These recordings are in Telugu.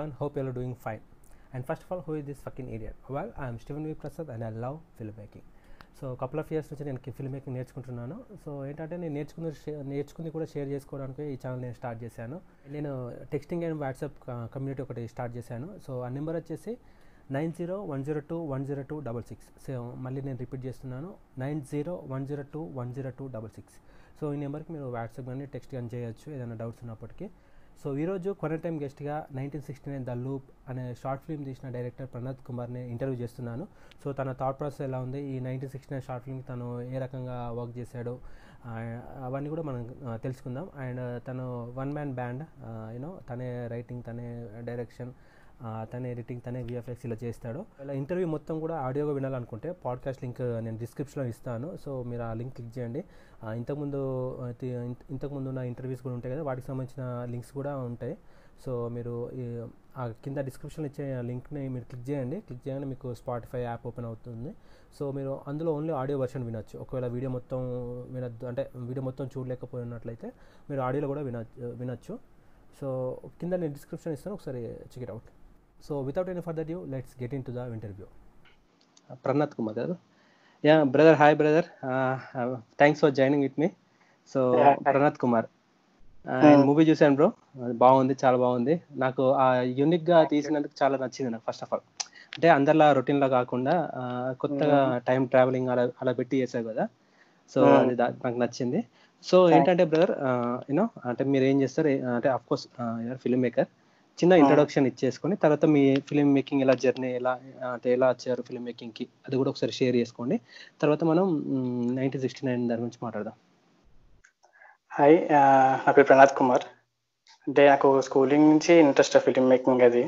everyone. Hope you're all doing fine. And first of all, who is this fucking idiot? Well, I'm Steven V. Prasad and I love filmmaking. So couple of years నుంచి నేను ఫిల్మ్ మేకింగ్ నేర్చుకుంటున్నాను సో ఏంటంటే నేను నేర్చుకున్న నేర్చుకుని నేర్చుకుంది కూడా షేర్ చేసుకోవడానికి ఈ ఛానల్ నేను స్టార్ట్ చేశాను నేను టెక్స్టింగ్ అండ్ వాట్సాప్ కమ్యూనిటీ ఒకటి స్టార్ట్ చేశాను సో ఆ నెంబర్ వచ్చేసి nine zero one zero two one zero two double six so మళ్ళీ నేను రిపీట్ చేస్తున్నాను nine zero one zero two one zero two double six so ఈ నెంబర్కి మీరు వాట్సాప్ కానీ టెక్స్ట్ కానీ చేయొచ్చు ఏదైనా డౌట్స్ ఉన్నప్పటికీ సో ఈరోజు కొరెంట్ టైం గెస్ట్గా nineteen sixty nine the loop అనే షార్ట్ ఫిల్మ్ తీసిన డైరెక్టర్ ప్రణత్ కుమార్ని ఇంటర్వ్యూ చేస్తున్నాను. సో తన థాట్ ప్రాసెస్ ఎలా ఉంది? ఈ నైన్టీన్ సిక్స్టీ నైన్ షార్ట్ ఫిల్మ్కి తను ఏ రకంగా వర్క్ చేశాడు? అవన్నీ కూడా మనం తెలుసుకుందాం. అండ్ తను one man band you know తనే రైటింగ్ తనే డైరెక్షన్ తనే ఎడిటింగ్ తనే విఎఫ్ఎక్స్ ఇలా చేస్తాడు. ఇలా ఇంటర్వ్యూ మొత్తం కూడా ఆడియోగా వినాలనుకుంటే పాడ్కాస్ట్ లింక్ నేను డిస్క్రిప్షన్లో ఇస్తాను. సో మీరు ఆ లింక్ క్లిక్ చేయండి. ఇంతకుముందు ఇంత- ఇంతకుముందు ఉన్న ఇంటర్వ్యూస్ కూడా ఉంటాయి కదా వాటికి సంబంధించిన లింక్స్ కూడా ఉంటాయి. సో మీరు ఆ కింద డిస్క్రిప్షన్లో ఇచ్చే లింక్ని మీరు క్లిక్ చేయండి. క్లిక్ చేయగానే మీకు స్పాటిఫై యాప్ ఓపెన్ అవుతుంది. సో మీరు అందులో ఓన్లీ ఆడియో వర్షన్ వినొచ్చు. ఒకవేళ వీడియో మొత్తం వినొద్దు అంటే వీడియో మొత్తం చూడలేకపోయినట్లయితే మీరు ఆడియోలో కూడా వినొచ్చు వినొచ్చు. సో కింద నేను డిస్క్రిప్షన్ ఇస్తాను. ఒకసారి check it out so without any further due let's get into the interview Pranath Kumar గారు yeah brother hi brother thanks for joining with me so. Pranath Kumar Hmm. Movie చూశాను బ్రో బాగుంది చాలా బాగుంది. నాకు ఆ యూనిక్గా తీసినందుకు చాలా నచ్చింది నాకు ఫస్ట్ ఆఫ్ ఆల్ అంటే అందరిలా రొటీన్ లా కాకుండా కొత్తగా టైం ట్రావెలింగ్ అలా అలా పెట్టి చేశారు కదా. So Hmm. అది నాకు నచ్చింది. సో ఏంటంటే బ్రదర్ యూనో అంటే మీరు ఏం చేస్తారు అంటే అఫ్ కోర్స్ ఫిల్మ్ మేకర్ చిన్న. ఇంట్రొడక్షన్ ఇచ్చేసుకొని తర్వాత మీ ఫిల్మ్ మేకింగ్ ఎలా జర్నీ ఎలా అంటే ఎలా వచ్చారు ఫిల్మ్ మేకింగ్కి? అది కూడా ఒకసారి షేర్ చేసుకోండి. తర్వాత మనం నైన్టీన్ సిక్స్టీ నైన్ దాని గురించి మాట్లాడదాం. హాయ్ నా పేరు ప్రణాథ్ కుమార్. అంటే నాకు స్కూలింగ్ నుంచి ఇంట్రెస్ట్ ఫిలిం మేకింగ్ అది.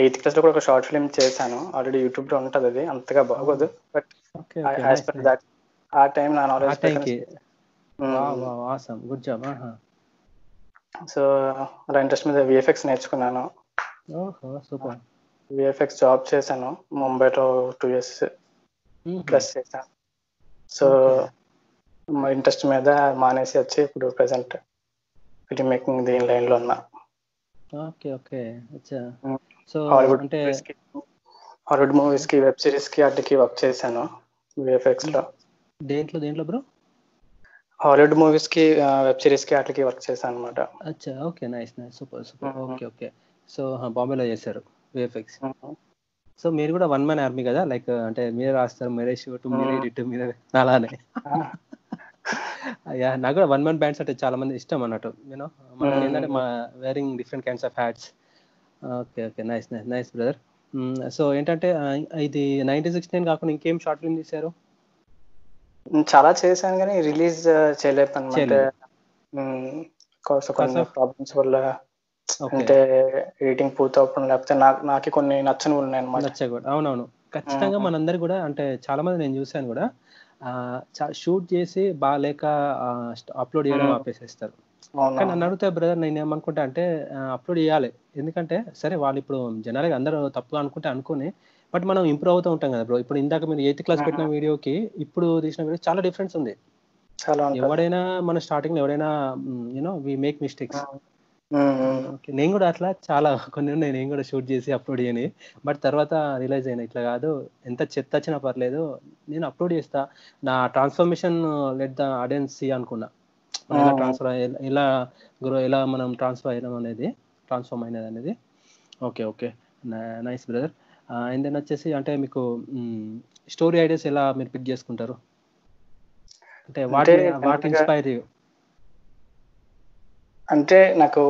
ఎయిత్ క్లాస్లో కూడా ఒక షార్ట్ ఫిల్మ్ చేశాను. ఆల్రెడీ యూట్యూబ్లో ఉంటది అది. అంతగా బాగోదు. But okay as per that ఆ టైం నా నాలెడ్జ్ గుడ్ జాబ్ సో అలా ఇంట్రెస్ట్ మీద విఎఫ్ఎక్స్ నేర్చుకున్నాను. సూపర్. విఎఫ్ఎక్స్ జాబ్ చేశాను ముంబైలో టూ ఇయర్స్ ప్లస్ చేశాను. సో మా ఇంట్రెస్ట్ మీద మానేసి వచ్చి ఇప్పుడు ప్రెసెంట్ ఫిలిం మేకింగ్ దీని లైన్లో ఉన్నా. Okay okay. అచ్చా. సో హాలీవుడ్ అంటే హాలీవుడ్ మూవీస్కి వెబ్ సిరీస్కి వాటికి వర్క్ చేశాను విఎఫ్ఎక్స్లో. దేంట్లో దేంట్లో బ్రో? హాలీవుడ్ మూవీస్కి వెబ్ సిరీస్కి వాటికి వర్క్ చేశాను అనమాట అచ్చా okay nice nice super super. Okay okay. So బాంబేలో చేశారు విఎఫ్ఎక్స్ సో మీరు కూడా వన్ మ్యాన్ ఆర్మీ కదా? లైక్ అంటే మీరే రాస్తారు మీరే షూట్ మీరే. ఎడిట్ మీరే అలానే. యా నాకు కూడా వన్ మ్యాన్ బ్యాండ్స్ అంటే చాలా మంది ఇష్టం అన్నట్టు యూనో. ఏంటంటే మా wearing different kinds of hats okay okay nice nice nice brother so ఏంటంటే ఇది నైన్టీన్ సిక్స్టీ నైన్ కాకుండా ఇంకేం షార్ట్ ఫిల్మ్ తీశారు? చాలా చేశాను కానీ రిలీజ్ చేయలేదు. కొన్ని of- ప్రాబ్లమ్స్ వల్ల అంటే ఎడిటింగ్ పూర్తవడం లేకపోతే నాకు నాకు కొన్ని నచ్చని ఉన్నాయి అనమాట. నచ్చకూడదు అవునవును. ఖచ్చితంగా. మనందరికి కూడా అంటే చాలా మంది నేను చూశాను కూడా షూట్ చేసి బాగాలేక అప్లోడ్ చేయడం. ఆపేసేస్తారు. కానీ నన్ను అడిగితే బ్రదర్ నేను ఏమనుకుంటా అంటే అప్లోడ్ చేయాలి. ఎందుకంటే సరే వాళ్ళు ఇప్పుడు జనాలుగా అందరూ తప్పుగా అనుకుంటే అనుకుని బట్ మనం ఇంప్రూవ్ అవుతూ ఉంటాం కదా బ్రో. ఇప్పుడు ఇందాక మీరు ఎయిత్ క్లాస్ పెట్టిన. వీడియోకి ఇప్పుడు తీసిన వీడియో చాలా డిఫరెన్స్ ఉంది. ఎవడైనా మన స్టార్టింగ్లో ఎవడైనా యూనో వి మేక్ మిస్టేక్స్ నేను కూడా అట్లా చాలా కొన్ని ఉన్నాయి. నేను కూడా షూట్ చేసి అప్లోడ్ చేయని. బట్ తర్వాత రియలైజ్ అయినా ఇట్లా కాదు. ఎంత చెత్త వచ్చినా పర్లేదు. నేను అప్లోడ్ చేస్తా. నా transformation let the audience see అనుకున్నా. ఎలా. ట్రాన్స్ఫర్ ఎలా గ్రో ఎలా మనం ట్రాన్స్ఫర్ అయ్యడం అనేది ట్రాన్స్ఫార్మ్ అయినది అనేది. Okay okay. Nice brother. And then వచ్చేసి అంటే మీకు స్టోరీ ఐడియాస్ ఎలా మీరు పిక్ చేసుకుంటారు? అంటే వాట్ వాట్ ఇన్స్పైర్ యూ అంటే నాకు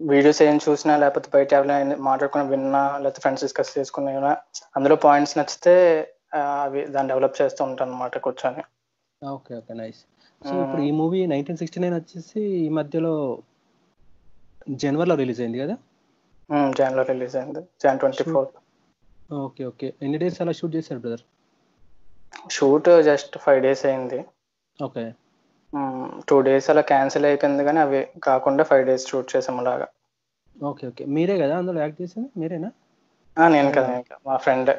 వీడియోస్ ఏం చూసినా లేకపోతే బయట ఎవరైనా మాట్లాడుకుని విన్నా లేకపోతే ఫ్రెండ్స్ డిస్కస్ చేసుకున్నా అందులో పాయింట్స్ నచ్చితే అవి దాన్ని డెవలప్ చేస్తూ ఉంటాను అనమాట కూర్చొని. ఓకే ఓకే నైస్ సో ఇప్పుడు ఈ మూవీ నైన్టీన్ సిక్స్టీ నైన్ వచ్చేసి ఈ మధ్యలో జనవరిలో రిలీజ్ అయింది కదా? జాన్లో రిలీజ్ అయింది. June twenty four okay okay. ఎన్ని డేస్ అలా షూట్ చేశారు brother? Shoot just five days అయింది. ఓకే. టూ డేస్ అలా క్యాన్సిల్ అయిపోయింది కానీ అవి కాకుండా ఫైవ్ డేస్ షూట్ చేసాం అలాగా. Okay okay. మీరే కదా అందులో యాక్ట్ చేసింది? మీరేనా? నేను కదా మా ఫ్రెండ్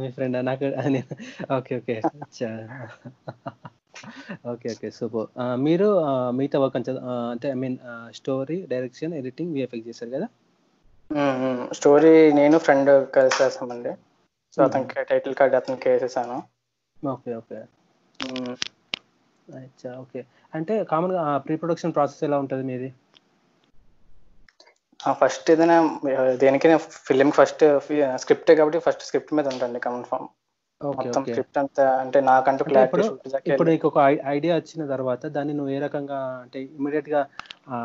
మీ ఫ్రెండ్ నాకు okay okay. Okay okay. Super. మీరు మిగతా వర్క్ అంటే I mean story direction editing VFX చేశారు కదా? స్టోరీ నేను ఫ్రెండ్ కలిసి చేస్తామండి. సో అతనికి టైటిల్ కార్డ్ అతనికి వేసేసాను. Okay okay. అచ్చా ఓకే. అంటే కామన్గా ప్రీ ప్రొడక్షన్ ప్రాసెస్ ఎలా ఉంటుంది మీది? ఫస్ట్ ఏదైనా దేనికైనా ఫిలిం ఫస్ట్ స్క్రిప్టే కాబట్టి ఫస్ట్ స్క్రిప్ట్ మీద ఉంటుంది ఓకే మొత్తం ఓకే. స్క్రిప్ట్ అంతా అంటే నాకంటూ క్లారిటీ ఇప్పుడు నీకు ఒక ఐడియా వచ్చిన తర్వాత దాన్ని నువ్వు ఏ రకంగా అంటే ఇమీడియట్గా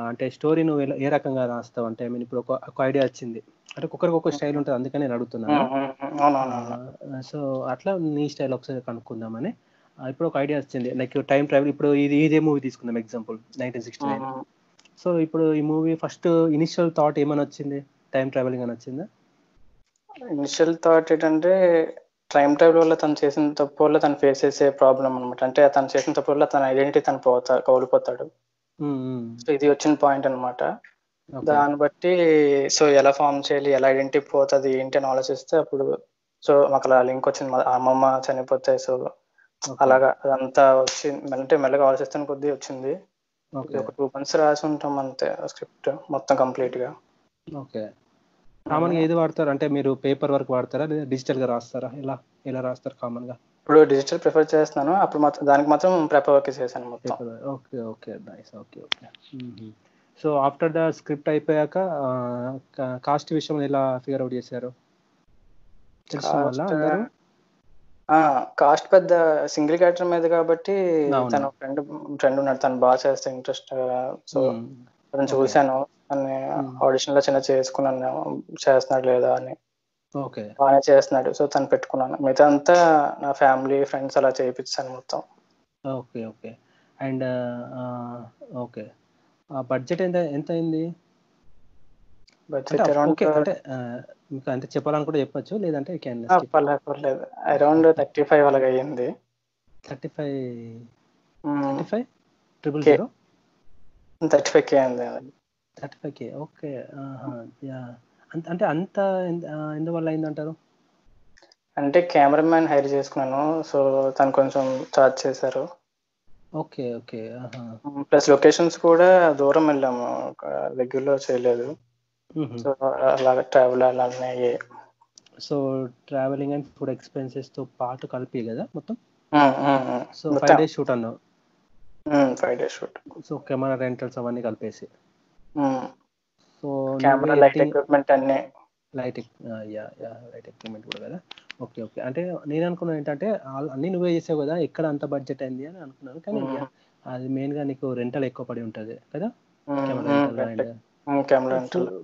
అంటే స్టోరీ నువ్వు ఏ రకంగా రాస్తావు? అంటే ఐ మీన్ ఇప్పుడు ఒక ఐడియా వచ్చింది. అంటే ఒక్కొక్కరికి ఒక స్టైల్ ఉంటుంది అందుకని నేను అడుగుతున్నాను. సో అట్లా నీ స్టైల్ ఒకసారి కనుక్కుందామని. ఇప్పుడు ఒక ఐడియా వచ్చింది. లైక్ టైం ట్రావెల్ ఇప్పుడు ఇది ఇదే మూవీ తీసుకుందాం example nineteen sixty nine so ఇప్పుడు ఈ మూవీ ఫస్ట్ ఇనిషియల్ థాట్ ఏమని వచ్చింది? టైం ట్రావెలింగ్ అని వచ్చిందా? ఇనిషియల్ థాట్ ఏంటంటే టైం ట్రావెల్ వల్ల తను చేసిన తప్పు వల్ల తను ఫేస్ చేసే ప్రాబ్లం అనమాట అంటే తను చేసిన తప్పు వల్ల తన ఐడెంటిటీ తను పోతా కోల్పోతాడు. సో ఇది వచ్చిన పాయింట్ అన్నమాట. దాన్ని బట్టి సో ఎలా ఫామ్ చేయాలి ఎలా ఐడెంటిటీ పోతుంది ఏంటి అని ఆలోచిస్తే అప్పుడు సో మాకు అలా లింక్ వచ్చింది. అమ్మమ్మ చనిపోతే సో అలాగా అదంతా వచ్చింది అంటే మెల్లగా ఆలోచిస్తాను కొద్దీ వచ్చింది. ఒక టూ మంత్స్ రాసి ఉంటాం అంతే స్క్రిప్ట్ మొత్తం కంప్లీట్గా. ఓకే. కామన్గా ఏది వాడతారు? అంటే మీరు పేపర్ వర్క్ వాడతారా? లేదా డిజిటల్గా రాస్తారా? ఎలా ఎలా రాస్తారు కామన్గా? ఇప్పుడు డిజిటల్ ప్రిఫర్ చేస్తున్నాను. అప్పుడు మాత్రం దానికి మాత్రం ప్రిపేర్ వర్క్ చేశాను మొత్తం. Okay okay nice okay okay so after the script అయిపోయాక కాస్ట్ విషయంలో ఎలా ఫిగర్ అవుట్ చేశారు? కాస్ట్ పెద్ద సింగిల్ క్యారెక్టర్ మీద కాబట్టి. తన ఫ్రెండ్ ఫ్రెండ్ ఉన్నాడు. తను బాగా చేస్తే ఇంట్రెస్ట్ సో అతను చూశాను. అని ఆడిషన్లో చిన్న చేసుకున్నాను. చేస్తున్నాడు లేదా అని. ఓకే. బాగానే చేస్తున్నాడు. సో తను పెట్టుకున్నాను. మిగతా అంతా నా ఫ్యామిలీ ఫ్రెండ్స్ అలా చేయించాను మొత్తం. Okay okay. And okay. Budget ఎంత ఎంత అయింది? బడ్జెట్ అరౌండ్ అంటే ఆ, మీకు అంటే చెప్పాలనుకుంటే చెప్పొచ్చు. లేదంటే క్యాన్ పర్లేదు పర్లేదు. అరౌండ్ థర్టీ ఫైవ్ అలాగ అయ్యింది thirty five. Thirty five? Triple. Zero? Thirty five K thirty five K okay అంటే అంత ఎందువల్ల అయిందంటారు? అంటే కెమెరామ్యాన్ హైర్ చేసుకున్నాను సో తను కొంచెం చార్జ్ చేశారు. ఓకే ఓకే ప్లస్ లొకేషన్స్ కూడా దూరం వెళ్ళాము దగ్గరలో చేయలేదు. సో అలాగ ట్రావెల్ అలానే అయ్యాయి సో ట్రావెలింగ్ అండ్ ఫుడ్ ఎక్స్పెన్సెస్తో పాటు కలిపి కదా మొత్తం. సో. ఫైవ్ డేస్ షూట్ అన్నావు? Five days shoot so camera rentals అవన్నీ కలిపేసి. సో కెమెరా లైట్ ఎక్విప్మెంట్ అన్ని. Light yeah yeah light equipment కూడా కదా? ఓకే ఓకే అంటే నేను అనుకున్నాను ఏంటంటే అన్ని నువ్వే చేసావు కదా ఎక్కడ అంత బడ్జెట్ అయింది అని అనుకున్నాను. కానీ yeah, అది మెయిన్గా నీకు రెంటల్ ఎక్కువ పడి ఉంటది కదా? Camera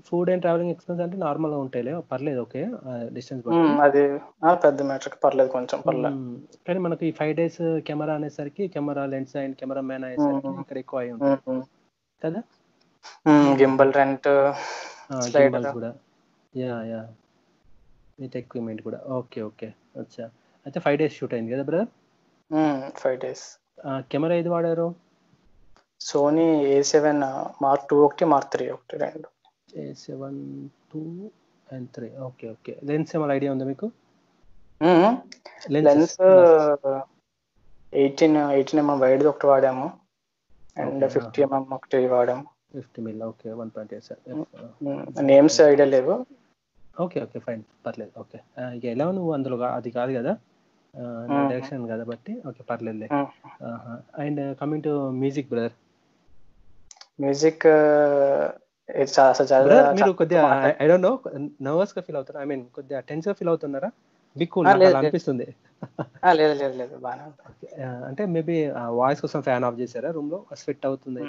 food and travelling expense అంటే నార్మల్గా ఉంటాయిలే పర్లేదు ఓకే. డిస్టెన్స్ అది పెద్ద మ్యాటర్ పర్లేదు కొంచెం పర్లేదు కానీ మనకి ఈ ఫైవ్ డేస్ కెమెరా అనేసరికి camera lens and camera man అయ్యేసరికి మ్మ్. ఇక్కడ ఎక్కువ అయి ఉంటుంది. కదా? గింబల్ రెంట్ కూడా. Yeah yeah. విత్ ఎక్విప్మెంట్ కూడా. Okay okay. అచ్చా. అయితే ఫైవ్ డేస్ షూట్ అయింది కదా బ్రదర్ ఫైవ్ డేస్ కెమెరా ఏది వాడారు? Sony A seven mark two ఒకటి మార్క్ త్రీ ఒకటి రెండు. A seven two and three okay okay lens ఏమైనా ఐడియా ఉందా మీకు? Lens eighteen eighteen mm wide ఒకటి వాడాము. అండ్ ఫిఫ్టీ ఎంఎం ఒకటి వాడాము. Fifty mil okay one point eight names idea లేవు. ఓకే ఓకే ఫైన్ పర్లేదు ఓకే ఇక ఎలా నువ్వు అందులో అది కాదు కదా. డైరెక్షన్ కదా బట్టి ఓకే పర్లేదులే. Mm. And coming to music brother music brother మీరు కొద్దిగా ఐ డోంట్ నో నర్వస్గా ఫీల్ అవుతారా ఐ మీన్ కొద్దిగా టెన్స్గా ఫీల్ అవుతున్నారా? బిగ్ లేదు. అనిపిస్తుంది. ఆ, లేదు లేదు లేదు. Okay, ah, అంటే మేబీ వాయిస్ కోసం ఫ్యాన్ ఆఫ్ చేశారా రూమ్లో? స్వెట్ అవుతుంది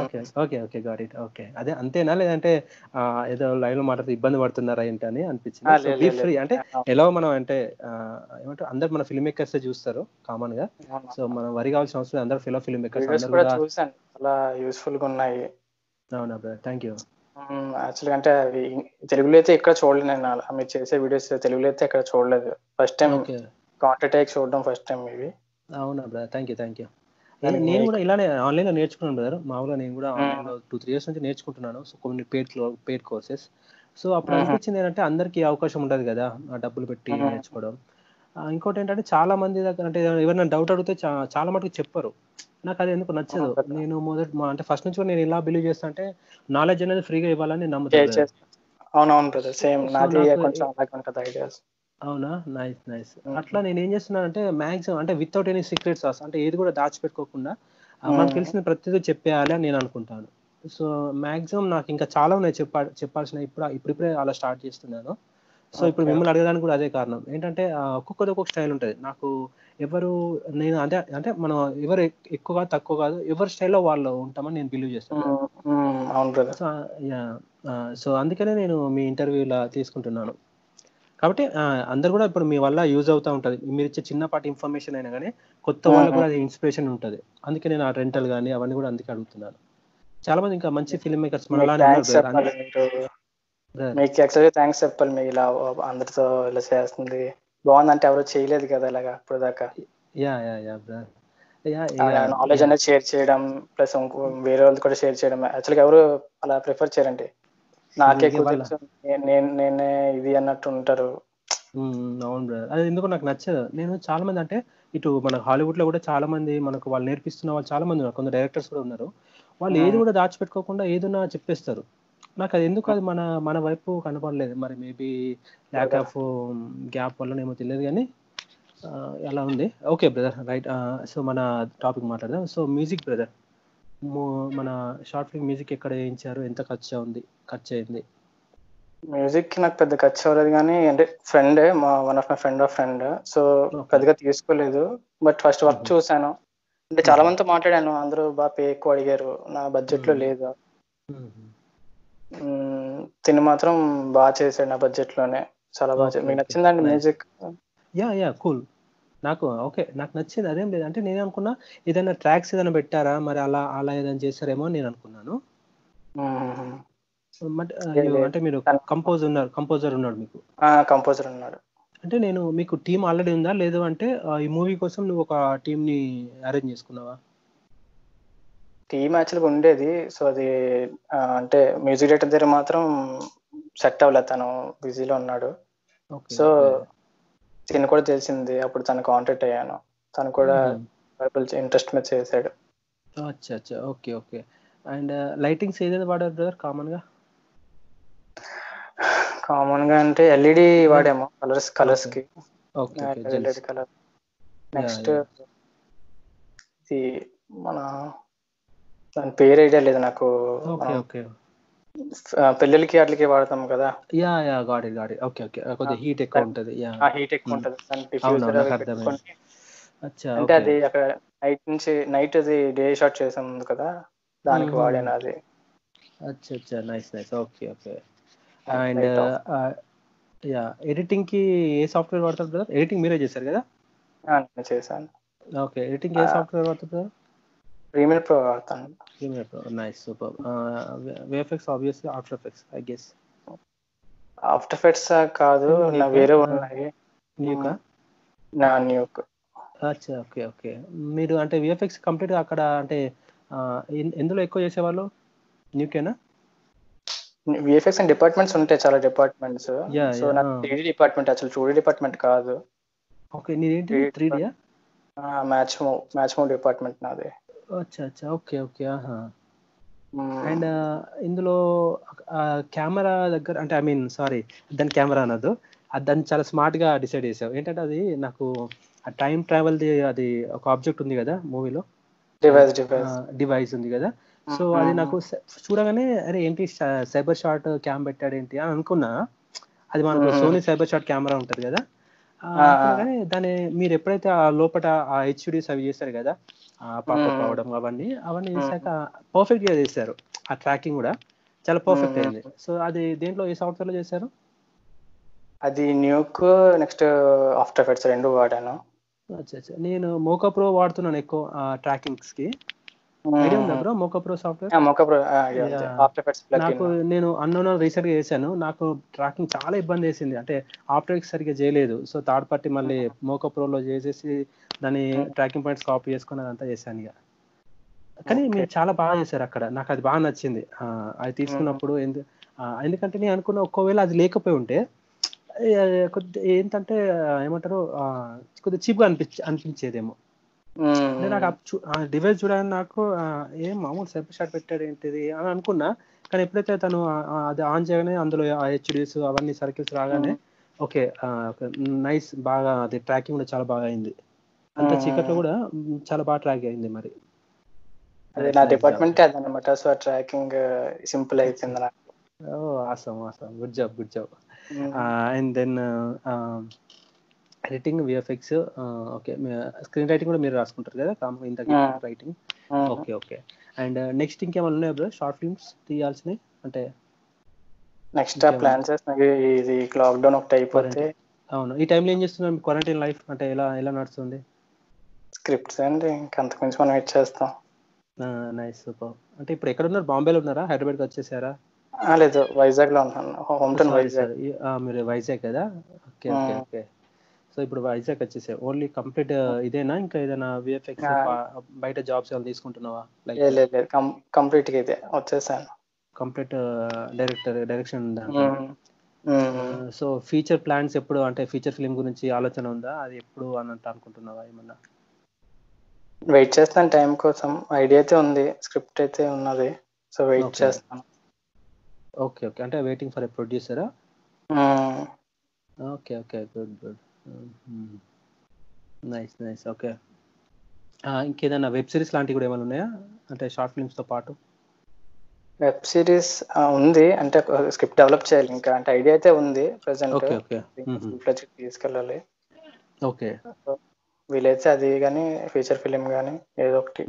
okay okay okay got it okay అదే అంతేనా? లేదంటే ఏదో లైవ్లో మాట్లాడితే ఇబ్బంది పడుతున్నారా ఏంటి అని అనిపించింది? ఫ్రీ. అంటే ఎలా మనం అంటే ఏమంటారు? అందరు మన ఫిల్మ్ మేకర్స్ చూస్తారు కామన్గా. సో మనం వరి కావాల్సిన అవసరం లేదు. అందరు ఫిలో ఫిల్మ్ మేకర్స్ చాలా యూస్ఫుల్గా ఉన్నాయి. అవునా బ్రదర్ థ్యాంక్ యూ యాక్చువల్గా అంటే అవి తెలుగులో అయితే ఎక్కడ చూడలేదు నేను. మీరు చేసే వీడియోస్ తెలుగులో అయితే ఎక్కడ చూడలేదు. ఫస్ట్ టైం కాంటాక్ట్ అయ్యి చూడడం ఫస్ట్ టైం ఇవి అవునా brother thank you thank you నేను కూడా ఇలానే ఆన్లైన్లో నేర్చుకున్నాను బ్రదర్ మామూలుగా నేను కూడా. ఆన్లైన్లో టూ త్రీ ఇయర్స్ నుంచి నేర్చుకుంటున్నాను. సో కొన్ని పేడ్ పేడ్ కోర్సెస్ సో అప్పుడు. అనిపించింది ఏంటంటే అందరికీ అవకాశం ఉండదు కదా డబ్బులు పెట్టి. నేర్చుకోవడం. ఇంకోటి ఏంటంటే చాలా మంది దగ్గర అంటే ఎవరైనా డౌట్ అడిగితే చాలా మటుకు చెప్పరు. నాకు అది ఎందుకు నచ్చదు. నేను మొదటి అంటే ఫస్ట్ నుంచి కూడా నేను ఎలా బిలీవ్ చేస్తా అంటే నాలెడ్జ్ అనేది ఫ్రీగా ఇవ్వాలని నమ్ముతాను అవునవును సేమ్ So, నాది నాకు కొంచెం అలాగే ఉంటుంది ఐడియాస్ అవునా? Nice nice. అట్లా నేను ఏం చేస్తున్నానంటే మ్యాక్సిమం అంటే వితౌట్ ఎనీ సీక్రెట్ సాస్ అంటే ఏది కూడా దాచిపెట్టుకోకుండా ఆ, మనకు. తెలిసిన ప్రతిదీ చెప్పేయాలి అని నేను అనుకుంటాను. సో మ్యాక్సిమం నాకు ఇంకా చాలా ఉన్నాయి చెప్పా చెప్పాల్సిన ఇప్పుడు ఇప్పుడిప్పుడే అలా స్టార్ట్ చేస్తున్నాను. సో ఇప్పుడు. మిమ్మల్ని అడగడానికి కూడా అదే కారణం. ఏంటంటే ఆ, ఒక్కొక్కది ఒక్కొక్క స్టైల్ ఉంటుంది. నాకు ఎవరు నేను అంటే అంటే మనం ఎవరు ఎక్- ఎక్కువ కాదు తక్కువ కాదు ఎవరి స్టైల్లో వాళ్ళు ఉంటామని నేను బిలీవ్ చేస్తాను. అవును బ్రదర్ సో యా సో అందుకనే నేను మీ ఇంటర్వ్యూ ఇలా తీసుకుంటున్నాను. కాబట్టి అందరు కూడా ఇప్పుడు మీ వల్ల యూజ్ అవుతూ ఉంటుంది. మీరు ఇచ్చే చిన్నపాటి ఇన్ఫర్మేషన్ అయినా కానీ కొత్త వాళ్ళకు కూడా అది ఇన్స్పిరేషన్ ఉంటుంది. అందుకే నేను ఆ రెంటల్ కానీ అవన్నీ కూడా అందుకే అడుగుతున్నాను. చాలా మంది ఇంకా మంచి ఫిల్మ్ మేకర్స్ మీకు యాక్చువల్గా థ్యాంక్స్ చెప్పాలి మీరు. ఇలా అందరితో ఇలా చేస్తుంది. బాగుందంటే ఎవరు చేయలేదు కదా ఇలాగా ఇప్పుడు దాకా yeah yeah yeah brother knowledge అనేది షేర్ చేయడం ప్లస్ ఇంకో వేరే వాళ్ళకి కూడా షేర్ చేయడం. యాక్చువల్గా ఎవరు అలా ప్రిఫర్ చేయరండి? నాకే నేను నేనే ఇది అన్నట్టు ఉంటారు. అవును బ్రదర్. అది ఎందుకు నాకు నచ్చదు. నేను చాలా మంది అంటే ఇటు మన హాలీవుడ్లో కూడా చాలా మంది మనకు వాళ్ళు నేర్పిస్తున్న వాళ్ళు చాలా మంది ఉన్నారు. కొందరు డైరెక్టర్స్ కూడా ఉన్నారు. వాళ్ళు ఏది కూడా దాచిపెట్టుకోకుండా ఏదైనా చెప్పేస్తారు. నాకు అది ఎందుకు అది మన మన వైపు కనపడలేదు. మరి మేబీ ల్యాక్ ఆఫ్ గ్యాప్ వల్ల ఏమో తెలియదు కానీ అలా ఉంది? ఓకే బ్రదర్ రైట్ సో మన టాపిక్ మాట్లాడదాం. సో మ్యూజిక్ బ్రదర్ మన షార్ట్ ఫిల్మ్ మ్యూజిక్ ఎక్కడ వేయించారు? ఎంత ఖర్చు ఉంది? ఖర్చు అయింది? మ్యూజిక్కి నాకు పెద్ద ఖర్చు అవ్వలేదు కానీ అంటే ఫ్రెండ్ మా one of my friend of friend. So. పెద్దగా తీసుకోలేదు. But first work. చూసాను అంటే చాలా మందితో మాట్లాడాను. అందరూ బాగా పే ఎక్కువ అడిగారు. నా బడ్జెట్లో. లేదు. తిని మాత్రం బాగా చేశాడు నా బడ్జెట్లోనే చాలా బాగా మీకు. నచ్చిందండి. మ్యూజిక్? Yeah yeah cool. నాకు ఓకే నాకు నచ్చింది అదేం లేదు. అంటే నేను అనుకున్నా ఏదైనా ట్రాక్స్ ఏదైనా పెట్టారా? మరి అలా అలా ఏదైనా చేశారేమో నేను అనుకున్నాను. లేదు. అంటే మీరు కంపోజ్ ఉన్నారు కంపోజర్ ఉన్నాడు మీకు. కంపోజర్ ఉన్నాడు. అంటే నేను మీకు టీం ఆల్రెడీ ఉందా? లేదు అంటే ఈ మూవీ కోసం నువ్వు ఒక టీం ని అరేంజ్ చేసుకున్నావా? టీమ్ యాక్చువల్గా ఉండేది. సో అది అంటే మ్యూజిక్ డైరెక్టర్ దగ్గర మాత్రం సెట్ అవ్వలేదు తను. బిజీలో ఉన్నాడు. సో తిను కూడా తెలిసింది అప్పుడు తను కాంటాక్ట్ అయ్యాను. తను కూడా ఇంట్రెస్ట్ మీద చేశాడు. అచ్చా అచ్చా. Okay okay. అండ్ లైటింగ్స్ ఏదైనా వాడారు బ్రదర్ కామన్గా? కామన్గా అంటే ఎల్ఈడి వాడాము కలర్స్ కలర్స్కి. LED colour next. ఇది మన దాని పేరు ఐడియా లేదు నాకు. Okay okay. పెళ్ళిళ్ళకి వాటికి వాడతాం కదా? యా యా గాడి గాడి ఓకే ఓకే. కొద్దిగా హీట్ ఎక్కువ ఉంటుంది. యా. ఆ హీట్ ఎక్కువ. ఉంటుంది. దాని అచ్చా అంటే ఓకే. అది అక్కడ నైట్ నుంచి నైట్ అది డే షాట్ చేసాం కదా? దానికి. వాడాను అది. అచ్చా అచ్చా nice nice okay okay. And. Yeah ఎడిటింగ్కి ఏ సాఫ్ట్వేర్ వాడతారు బ్రదర్? ఎడిటింగ్ మీరే చేశారు కదా? నేను చేశాను. ఓకే ఎడిటింగ్ ఏ. సాఫ్ట్వేర్ వాడతారు బ్రదర్? ప్రీమియర్ ప్రో వాడతాను Premiere Pro nice super VFX obviously After Effects I guess After Effects కాదు Hmm, నా? వేరే. ఉన్నాయి. న్యూకా నా న్యూక్ అచ్చా ఓకే ఓకే. మీరు అంటే విఎఫ్ఎక్స్ కంప్లీట్ అక్కడ అంటే ఎన్- ఎందులో ఎక్కువ చేసేవాళ్ళు? న్యూకేనా విఎఫ్ఎక్స్ అండ్ డిపార్ట్మెంట్స్ ఉంటాయి చాలా డిపార్ట్మెంట్స్ సో నాకు ah. త్రీ డిపార్ట్మెంట్ అసలు టూ డిపార్ట్మెంట్ కాదు. ఓకే నీదేంటి? Three three డియా match move match move department నాది. అచ్చా అచ్చా. Okay okay. ఆహా. Hmm. అండ్ ఇందులో కెమెరా దగ్గర అంటే ఐ మీన్ సారీ దాని కెమెరా అనదు అది దాన్ని చాలా స్మార్ట్గా డిసైడ్ చేసావు. ఏంటంటే అది నాకు ఆ టైం ట్రావెల్ ది అది ఒక ఆబ్జెక్ట్ ఉంది కదా మూవీలో? Device device. డివైస్ ఉంది కదా. సో అది నాకు స- చూడగానే అరే ఏంటి సైబర్ షాట్ క్యామ్ పెట్టాడు ఏంటి అని అనుకున్నా. అది మనకు. సోనీ సైబర్ షాట్ కెమెరా ఉంటది కదా. దాన్ని మీరు ఎప్పుడైతే ఆ లోపల ఆ హెచ్డిస్ అవి చేస్తారు కదా ఆ పాపప్. అవడం అవన్నీ అవన్నీ చేశాక పర్ఫెక్ట్గా చేశారు. ఆ ట్రాకింగ్ కూడా చాలా పర్ఫెక్ట్. అయింది. సో అది దేంట్లో ఏ సాఫ్ట్వేర్లో చేశారు? అది న్యూక్ నెక్స్ట్ ఆఫ్టర్ ఎఫెక్ట్స్ రెండు వాడాను. నేను మోకా ప్రో వాడుతున్నాను ఎక్కువ ట్రాకింగ్స్కి. ఐడియా ఉందా bro? Mocha Pro software. After Effects నాకు నేను అన్నోన్ రీసెంట్గా చేశాను. నాకు ట్రాకింగ్ చాలా ఇబ్బంది వేసింది. అంటే ఆఫ్టర్ ఎఫెక్ట్స్ సరిగ్గా చేయలేదు. సో థర్డ్ పార్టీ మళ్ళీ మోకో ప్రోలో చేసేసి దాని ట్రాకింగ్ పాయింట్స్ కాపీ చేసుకుని అదంతా చేశాను ఇక. కానీ. మీరు చాలా బాగా చేశారు అక్కడ. నాకు అది బాగా నచ్చింది. ఆ, అది తీసుకున్నప్పుడు ఆ, ఎందుకంటే నేను అనుకున్న ఒకవేళ అది లేకపోయి ఉంటే కొద్ది ఏంటంటే ఏమంటారు కొద్దిగా చీప్గా అనిపించే అనిపించేదేమో. నాకు డివైస్ చూడగానే నాకు ఏం మామూలు సెల్ఫ్ షాట్ పెట్టాడు ఏంటిది అని అనుకున్నా. కానీ ఎప్పుడైతే తను అది ఆన్ చేయగానే అందులో ఆ హెచ్డిస్ అవన్నీ సర్కిల్స్ రాగానే ఓకే నైస్ బాగా అది ట్రాకింగ్ కూడా చాలా బాగా అయింది. అంత. చీకట్లో కూడా చాలా బాగా ట్రాక్ అయింది మరి. అదే నా డిపార్ట్మెంట్ అదనమాట. సో ట్రాకింగ్ సింపుల్ అయిపోయింది నాకు. ఓ awesome awesome good job good job. And then editing VFX okay. Screen writing కూడా మీరు రాసుకుంటారు కదా కామ్ ఇంత. Writing. Okay okay. And next ఇంకేమైనా ఉన్నాయా బ్రో? షార్ట్ ఫిల్మ్స్ తీయాల్సినవి? అంటే నెక్స్ట్ ప్లాన్ ఇది లాక్డౌన్ ఒకటి అయిపోతే అవును. ఈ టైంలో ఏం చేస్తున్నారు క్వారంటైన్ లైఫ్ అంటే ఎలా ఎలా నడుస్తుంది? స్క్రిప్ట్స్ అండి. ఇంకా అంతకుమించి మనం వెయిట్ చేస్తాం. నైస్ సూపర్ అంటే ఇప్పుడు ఎక్కడ ఉన్నారు? బాంబేలో ఉన్నారా? హైదరాబాద్కి వచ్చేసారా? లేదు. వైజాగ్లో ఉన్నాను. Home town Vizag. మీరు వైజాగ్ కదా? Okay okay. ఓకే. సో ఇప్పుడు వైజాగ్ వచ్చేసాయి ఓన్లీ కంప్లీట్ ఇదేనా? ఇంకా ఏదైనా విఎఫ్ఎక్స్ Ah. బయట జాబ్స్ ఏమైనా తీసుకుంటున్నావా? లైక్ లేదు కంప్లీట్గా ఇదే. వచ్చేసాను. Complete director direction. మ్మ్. సో ఫీచర్ ప్లాన్స్ ఎప్పుడు? అంటే ఫీచర్ ఫిలిం గురించి ఆలోచన ఉందా? అది ఎప్పుడు అన్నట్టు అనుకుంటున్నావా ఏమన్నా? వెయిట్ చేస్తాను టైం కోసం. ఐడియా అయితే ఉంది. స్క్రిప్ట్ అయితే ఉన్నది. So wait. చేస్తాను. ఓకే ఓకే అంటే waiting for a ప్రొడ్యూసరా. Okay okay good good nice nice okay ఇంకేదైనా వెబ్ సిరీస్ లాంటివి కూడా ఏమైనా ఉన్నాయా? అంటే షార్ట్ ఫిల్మ్స్తో పాటు. వెబ్ సిరీస్ ఉంది. అంటే స్క్రిప్ట్ డెవలప్ చేయాలి ఇంకా. అంటే ఐడియా అయితే ఉంది ప్రెసెంట్ ఓకే ఓకే. తీసుకెళ్ళాలి. ఓకే. వీలైతే అది కానీ ఫీచర్ ఫిలిం కానీ ఏదో ఒకటి.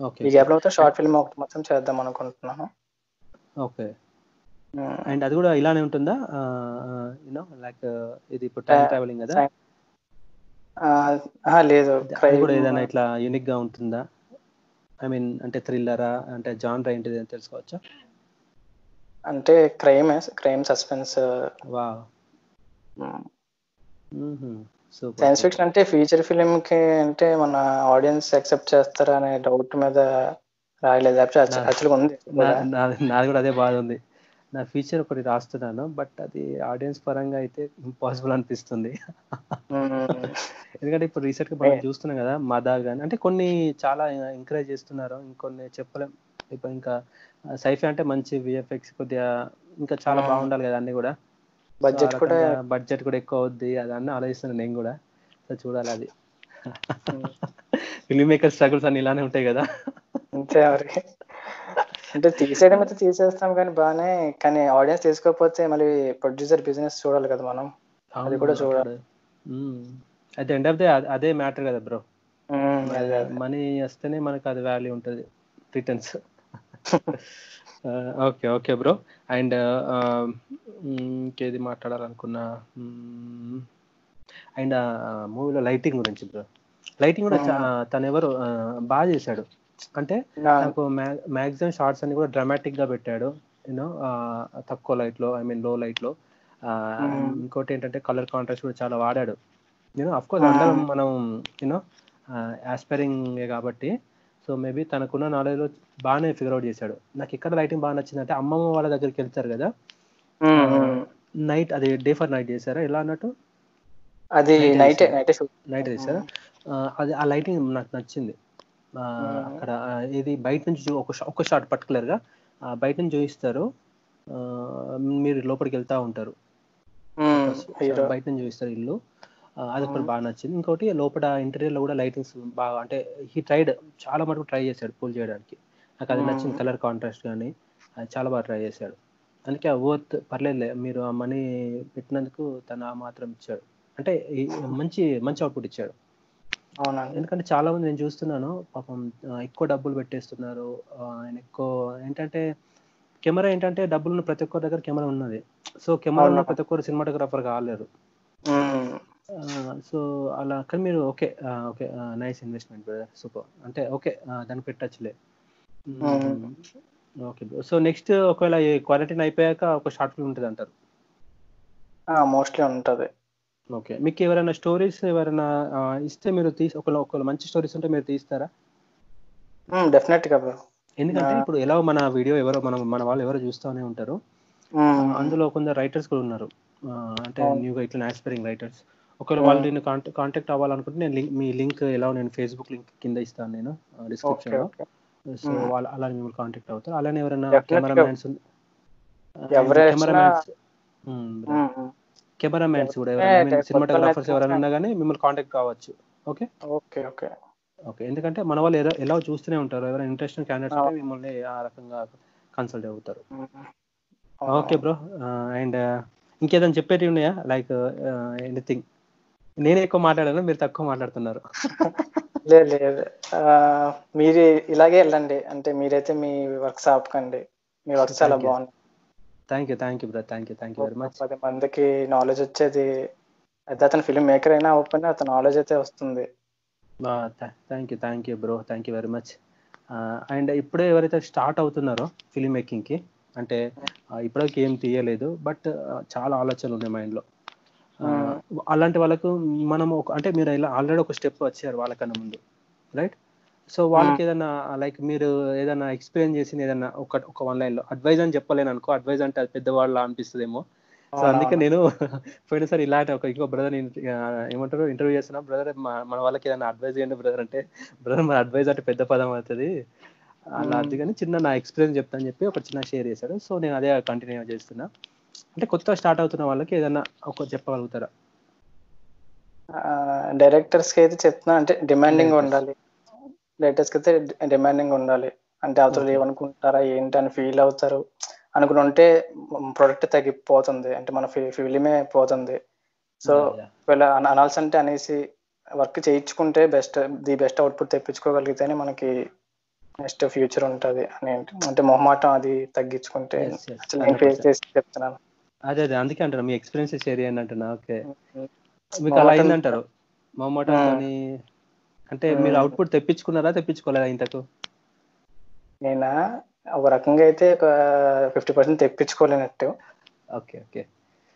ఓకే ఈ గ్యాప్లో అయితే షార్ట్ ఫిల్మ్ ఒకటి మొత్తం చేద్దాం అనుకుంటున్నాను. ఓకే. అండ్ అది కూడా ఇలానే ఉంటుందా? యూనో లైక్ ఇది ఇప్పుడు టైం ట్రావెలింగ్ కదా? లేదు. అది కూడా ఏదైనా ఇట్లా యూనిక్గా ఉంటుందా? ఐ మీన్ అంటే థ్రిల్లరా అంటే జాన్ ఏంటిది అని తెలుసుకోవచ్చా? అంటే క్రైమ్ క్రైమ్ సస్పెన్స్ వా సైన్స్ ఫిక్షన్ అంటే ఫీచర్ ఫిలిం కి అంటే మన ఆడియన్స్ యాక్సెప్ట్ చేస్తారా అనే డౌట్ మీద రాయలేదు. యాక్చువల్గా ఉంది. నాది కూడా అదే బాధ ఉంది. నా ఫీచర్ ఒకటి రాస్తున్నాను బట్ అది ఆడియన్స్ పరంగా అయితే ఇంపాసిబుల్ అనిపిస్తుంది. ఎందుకంటే ఇప్పుడు రీసెంట్గా మనం చూస్తున్నాం కదా మదా గాని అంటే కొన్ని చాలా ఎంకరేజ్ చేస్తున్నారు ఇంకొన్ని చెప్పలేం. ఇప్పుడు ఇంకా సైఫీ అంటే మంచి విఎఫ్ఎక్స్ కొద్దిగా ఇంకా చాలా. బాగుండాలి కదా అన్ని కూడా. బడ్జెట్ కూడా బడ్జెట్ కూడా ఎక్కువ అవుద్ది అది అన్నీ ఆలోచిస్తున్నాను నేను కూడా. సో చూడాలి అది. ఫిల్మ్ మేకర్ స్ట్రగుల్స్ అన్ని ఇలానే ఉంటాయి కదా. అంతే అంటే తీసేయడం అయితే తీసేస్తాం కానీ బాగానే కానీ ఆడియన్స్ తీసుకోకపోతే మళ్ళీ ప్రొడ్యూసర్ బిజినెస్ చూడాలి కదా మనం. అది కూడా చూడాలి. అట్ ఎండ్ ఆఫ్ దే అదే మ్యాటర్ కదా బ్రో మనీ వస్తేనే మనకు అది వాల్యూ ఉంటుంది returns okay okay bro and ఇంకేది మాట్లాడాలనుకున్నా అండ్ మూవీలో లైటింగ్ గురించి బ్రో లైటింగ్ కూడా తను ఎవరు బాగా చేశాడు. అంటే నాకు మ్యాక్సిమం షార్ట్స్ అన్ని కూడా డ్రామాటిక్గా పెట్టాడు యూనో తక్కువ లైట్లో ఐ మీన్లో. లైట్లో. ఇంకోటి ఏంటంటే కలర్ కాంట్రాస్ట్ కూడా చాలా వాడాడు. యూనో అఫ్ కోర్స్ అందరం మనం యూనో ఆస్పైరింగ్ కాబట్టి సో మేబీ తనకున్న నాలెడ్జ్లో బాగానే ఫిగర్ అవుట్ చేశాడు. నాకు ఎక్కడ లైటింగ్ బాగా నచ్చిందంటే అమ్మమ్మ వాళ్ళ దగ్గరికి వెళ్తారు కదా. నైట్ అది డే ఫర్ నైట్ చేశారా? ఎలా అన్నట్టు? అది నైటే. నైటే చేశారా. ఆ, అది ఆ లైటింగ్ నాకు నచ్చింది. అక్కడ ఇది బయట నుంచి ఒక ఒక షాట్ పర్టికులర్గా బయట నుంచి చూపిస్తారు ఆ, మీరు లోపలికి వెళ్తా ఉంటారు. బయట నుంచి చూపిస్తారు ఇల్లు. ఆ, అది ఒకటి బాగా నచ్చింది. ఇంకోటి లోపల ఇంటీరియర్లో కూడా లైటింగ్స్ బాగా అంటే హీ ట్రైడ్ చాలా మటుకు ట్రై చేశాడు పూల్ చేయడానికి. నాకు అది. నచ్చింది కలర్ కాంట్రాస్ట్ కానీ అది చాలా బాగా ట్రై చేశాడు. అందుకే ఆ వర్త్ పర్లేదులే మీరు ఆ మనీ పెట్టినందుకు తను ఆ మాత్రం ఇచ్చాడు. అంటే మంచి మంచి అవుట్పుట్ ఇచ్చాడు. అవునండి ఎందుకంటే చాలా మంది నేను చూస్తున్నాను. పాపం ఎక్కువ డబ్బులు పెట్టేస్తున్నారు. ఆయన ఎక్కువ ఏంటంటే కెమెరా ఏంటంటే డబ్బులు ఉన్న ప్రతి ఒక్కరి దగ్గర కెమెరా ఉన్నది. సో కెమెరా ఉన్న అవును. ప్రతి ఒక్కరు సినిమాటోగ్రాఫర్ కాలేరు. సో అలా కానీ మీరు okay. Okay. Nice investment brother. Super. అంటే ఓకే. దాన్ని పెట్టచ్చులే. ఓకే. సో నెక్స్ట్ ఒకవేళ క్వారంటైన్ అయిపోయాక ఒక షార్ట్ ఫిల్మ్ ఉంటుంది అంటారు మోస్ట్లీ ఉంటది. ఓకే మీకు ఎవరైనా స్టోరీస్ ఎవరైనా ఇస్తే మీరు తీసి ఒకవేళ మంచి స్టోరీస్ ఉంటే మీరు తీస్తారా డెఫినెట్గా. ఎందుకంటే. ఇప్పుడు ఎలా మన వీడియో ఎవరో మనం మన వాళ్ళు ఎవరో చూస్తూనే ఉంటారు. అందులో కొందరు రైటర్స్ కూడా ఉన్నారు అంటే. న్యూగా ఇట్లా ఆస్పైరింగ్ రైటర్స్ ఒకవేళ. వాళ్ళు నేను కాంటాక్ట్ కాంటాక్ట్ అవ్వాలనుకుంటే నేను లింక్ మీ లింక్ ఎలా నేను ఫేస్బుక్ లింక్ కింద ఇస్తాను నేను ఓకే డిస్క్రిప్షన్లో ఓకే సో. వాళ్ళు అలా మిమ్మల్ని కాంటాక్ట్ అవుతారు అలానే ఎవరైనా కెమెరామ్యాన్స్ కెమెరామ్యాన్స్. కెమెరామ్యాన్స్ కూడా ఎవరైనా సినిమాటోగ్రాఫర్స్ ఎవరైనా ఉన్నా కానీ మిమ్మల్ని కాంటాక్ట్ కావచ్చు. ఓకే ఓకే ఓకే ఓకే ఎందుకంటే మన వాళ్ళు ఎలా ఎలా చూస్తూనే ఉంటారు. ఎవరైనా ఇంట్రెస్టింగ్ క్యాండిడేట్స్ ఉంటే అవును. మిమ్మల్ని ఆ రకంగా కన్సల్ట్ అవుతారు. ఓకే బ్రో అండ్ ఇంకేదైనా చెప్పేటి ఉన్నాయా? లైక్ ఎనీథింగ్ నేనే ఎక్కువ మాట్లాడాను? మీరు తక్కువ మాట్లాడుతున్నారు. లేదు లేదు. ఆ, మీరు ఇలాగే వెళ్ళండి. అంటే మీరైతే మీ వర్క్ ఆపకండి మీ వర్క్ చాలా. బాగుంది thank you thank you bro thank you thank you very much పది మందికి నాలెడ్జ్ వచ్చేది. అయితే అతను ఫిల్మ్ మేకర్ అయినా అవ్వకపోయినా అతను నాలెడ్జ్ అయితే వస్తుంది. Thank you thank you bro thank you very much and ఇప్పుడే ఎవరైతే స్టార్ట్ అవుతున్నారో ఫిలిం మేకింగ్కి అంటే ఆ, ఇప్పటివరకు ఏం తీయలేదు బట్ చాలా ఆలోచనలు ఉన్నాయి మైండ్లో అలాంటి వాళ్ళకు మనం ఒక అంటే మీరు ఇలా ఆల్రెడీ ఒక స్టెప్ వచ్చారు వాళ్ళకన్నా ముందు రైట్ సో వాళ్ళకి ఏదైనా లైక్ మీరు ఏదైనా ఎక్స్ప్లెయిన్ చేసిన ఏదైనా ఒక ఒక వన్ లైన్లో అడ్వైజ్ అని చెప్పలేను అనుకో అడ్వైజ్ అంటే అది పెద్దవాళ్ళ అనిపిస్తుందేమో. సో అందుకే నేను పోయినసారి ఇలాంటి ఒక ఇంకో బ్రదర్ ఏమంటారు ఇంటర్వ్యూ చేస్తున్నా బ్రదర్ మన వాళ్ళకి ఏదైనా అడ్వైజ్ చేయండి బ్రదర్ అంటే బ్రదర్ మన అడ్వైజ్ అంటే పెద్ద పదం అవుతుంది. అలా అది కానీ చిన్న నా ఎక్స్పీరియన్స్ చెప్తాను చెప్పి ఒక చిన్న షేర్ చేశాడు. సో నేను అదే కంటిన్యూ చేస్తున్నా. అంటే కొత్తగా స్టార్ట్ అవుతున్న వాళ్ళకి ఏదైనా ఒక చెప్పగలుగుతారా? డైరెక్టర్స్కి అయితే చెప్తున్నా అంటే డిమాండింగ్. ఉండాలి. కి అయితే డిమాండింగ్ ఉండాలి. అంటే అవతల. ఏమనుకుంటారా ఏంటి అని ఫీల్ అవుతారు. అనుకుని ఉంటే ప్రొడక్ట్ తగ్గిపోతుంది. అంటే మన ఫిలిమే పోతుంది. సో. ఒకవేళ అన- అనాల్సి అంటే అనేసి వర్క్ చేయించుకుంటే బెస్ట్ ది బెస్ట్ అవుట్పుట్ తెప్పించుకోగలిగితేనే మనకి నెక్స్ట్ ఫ్యూచర్ ఉంటుంది అని అంటే మొహమాటం అది తగ్గించుకుంటే నేను ఫేస్ 100%. చేసి చెప్తున్నాను. అదే అదే. అందుకే అంటారు మీ ఎక్స్పీరియన్స్ షేర్ చేయండి అంటున్నా. ఓకే. మీకు మొహమాటం- అలా అయిందంటారు మొహమాటంతోని అంటే మీరు. అవుట్పుట్ తెప్పించుకున్నారా తెప్పించుకోలేదా ఇంతకు? నేను? ఒక రకంగా అయితే ఒక ఫిఫ్టీ పర్సెంట్ తెప్పించుకోలేనట్టు. Okay okay.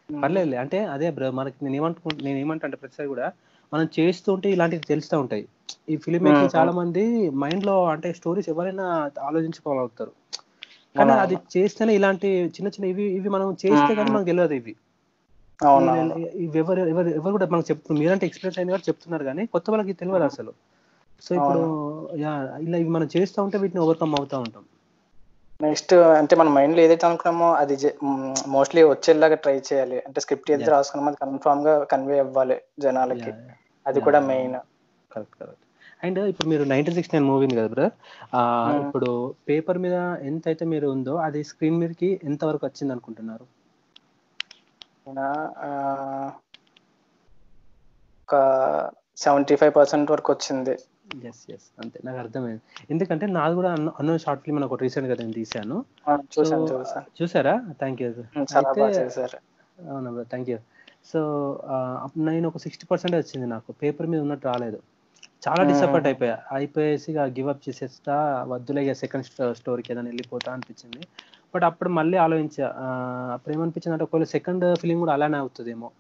పర్లేదు అంటే అదే బ్రో మనకి నేను ఏమంటుకు నేను ఏమంటా అంటే ప్రతిసారి కూడా మనం చేస్తుంటే ఇలాంటివి తెలుస్తూ ఉంటాయి. ఈ ఫిలిం మేకింగ్. చాలా మంది మైండ్లో అంటే స్టోరీస్ ఎవరైనా ఆలోచించుకోగలుగుతారు కానీ. అది చేస్తేనే ఇలాంటి చిన్న చిన్న ఇవి ఇవి మనం చేస్తే కానీ. మనకు తెలియదు ఇవి. ఎవరు ఎవరు ఎవరు కూడా మనకు చెప్తున్నారు. మీరంటే ఎక్స్పీరియన్స్ అయిన వాళ్ళు చెప్తున్నారు కానీ కొత్త వాళ్ళకి తెలియదు అసలు. సో ఇప్పుడు యా ఇలా ఇవి మనం చేస్తూ ఉంటే వీటిని ఓవర్కమ్ అవుతూ ఉంటాం. నెక్స్ట్ అంటే మన మైండ్లో ఏదైతే అనుకున్నామో అది మోస్ట్లీ వచ్చేలాగా ట్రై చేయాలి. అంటే స్క్రిప్ట్ ఏదైతే. రాసుకున్నామో అది కన్ఫామ్గా కన్వే అవ్వాలి జనాలకి. అది కూడా. మెయిన్ కరెక్ట్ కరెక్ట్ అండ్ ఇప్పుడు మీరు నైన్టీన్ సిక్స్టీ నైన్ మూవీ ఉంది కదా బ్రదర్ Hmm. ఇప్పుడు పేపర్ మీద ఎంత అయితే మీరు ఉందో అది స్క్రీన్ మీదకి ఎంత వరకు వచ్చింది అనుకుంటున్నారు? ఒక సెవెంటీ ఫైవ్ పర్సెంట్ వరకు వచ్చింది. ఎస్ ఎస్ అంతే. నాకు అర్థమైంది. ఎందుకంటే నాది కూడా అన్న అన్న షార్ట్ ఫిల్మ్ ఒక రీసెంట్గా నేను చూసాను చూసారా థ్యాంక్ యూ అవునా థ్యాంక్ యూ సో నేను ఒక సిక్స్టీ పర్సెంట్ వచ్చింది నాకు. పేపర్ మీద ఉన్నట్టు రాలేదు. చాలా. డిసప్పాయింట్ అయిపోయా. అయిపోయేసి గివ్ అప్ చేసేస్తా వద్దులే సెకండ్ స్టోరీకి ఏదైనా వెళ్ళిపోతా అనిపించింది. బట్ అప్పుడు మళ్ళీ ఆలోచించా. అప్పుడు ఏమనిపించింది అంటే ఒకవేళ సెకండ్ ఫిలిం కూడా అలానే అవుతుందేమో.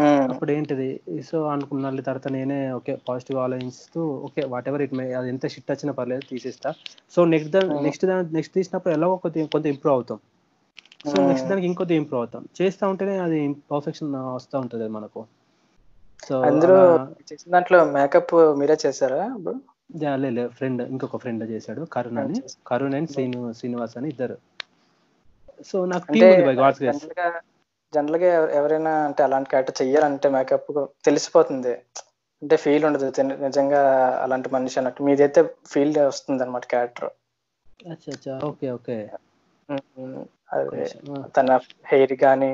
అప్పుడు ఏంటిది సో అనుకున్న తర్వాత నేనే ఓకే పాజిటివ్ ఆలోచిస్తూ okay whatever it may అది ఎంత షిట్ వచ్చినా పర్లేదు తీసేస్తా. So next. నెక్స్ట్ నెక్స్ట్ తీసినప్పుడు ఎలా కొంత కొంత ఇంప్రూవ్ అవుతాం. సో. నెక్స్ట్ దానికి ఇంకొద్ది ఇంప్రూవ్ అవుతాం. చేస్తూ ఉంటేనే అది పర్ఫెక్షన్ వస్తూ ఉంటుంది మనకు. సో అందులో చేసిన దాంట్లో మేకప్ మీరే చేశారా? లేదు ఫ్రెండ్ ఇంకొక ఫ్రెండ్ చేశాడు కరుణ్ అని. కరుణ్ అండ్ శ్రీను శ్రీనివాస్ అని ఇద్దరు. సో నాకు అంటే టీం ఉంది బై గాడ్స్ గ్రేస్ జనరల్గా ఎవరైనా అంటే అలాంటి క్యారెక్టర్ చెయ్యాలంటే మేకప్ తెలిసిపోతుంది. అంటే ఫీల్ ఉండదు. నిజంగా అలాంటి మనిషి అన్నట్టు. మీదైతే ఫీల్ వస్తుంది అనమాట క్యారెక్టర్ ఓకే ఓకే. అదే తన హెయిర్ కానీ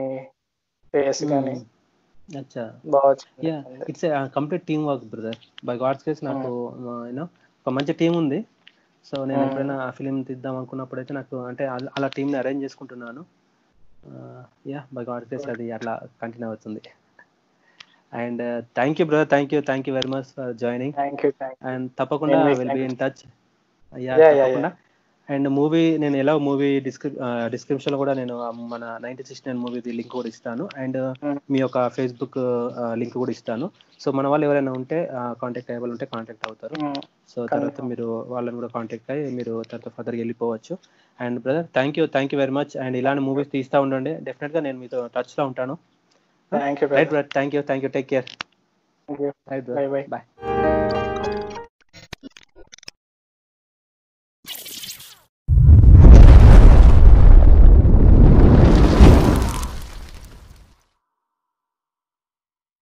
ఫేస్ కానీ. It's complete team work brother by God's grace నాకు యూనో ఒక మంచి టీం ఉంది. సో నేను. ఎప్పుడైనా ఆ ఫిలిం తీద్దాం అనుకున్నప్పుడు అయితే నాకు అంటే అల- టీంని అరేంజ్ చేసుకుంటున్నాను. యా బై గాడ్ కేస్ అది అట్లా కంటిన్యూ అవుతుంది. And thank you brother thank you thank you very much for joining and తప్పకుండా will be in touch yeah తప్పకుండా. అండ్ మూవీ నేను ఎలా మూవీ డిస్క్రిప్ డిస్క్రిప్షన్లో కూడా నేను మన nineteen sixty nine movie link కూడా ఇస్తాను. అండ్. మీ యొక్క ఫేస్బుక్ లింక్ కూడా ఇస్తాను. సో మన వాళ్ళు ఎవరైనా ఉంటే కాంటాక్ట్ అయ్యే ఉంటే కాంటాక్ట్ అవుతారు. సో తర్వాత. మీరు వాళ్ళని కూడా కాంటాక్ట్ అయ్యి మీరు తర్వాత ఫర్దర్గా వెళ్ళిపోవచ్చు. And brother thank you thank you very much. And ఇలాంటి మూవీస్ తీస్తూ ఉండండి. డెఫినెట్గా నేను మీతో టచ్లో ఉంటాను. Thank you thank you take care bye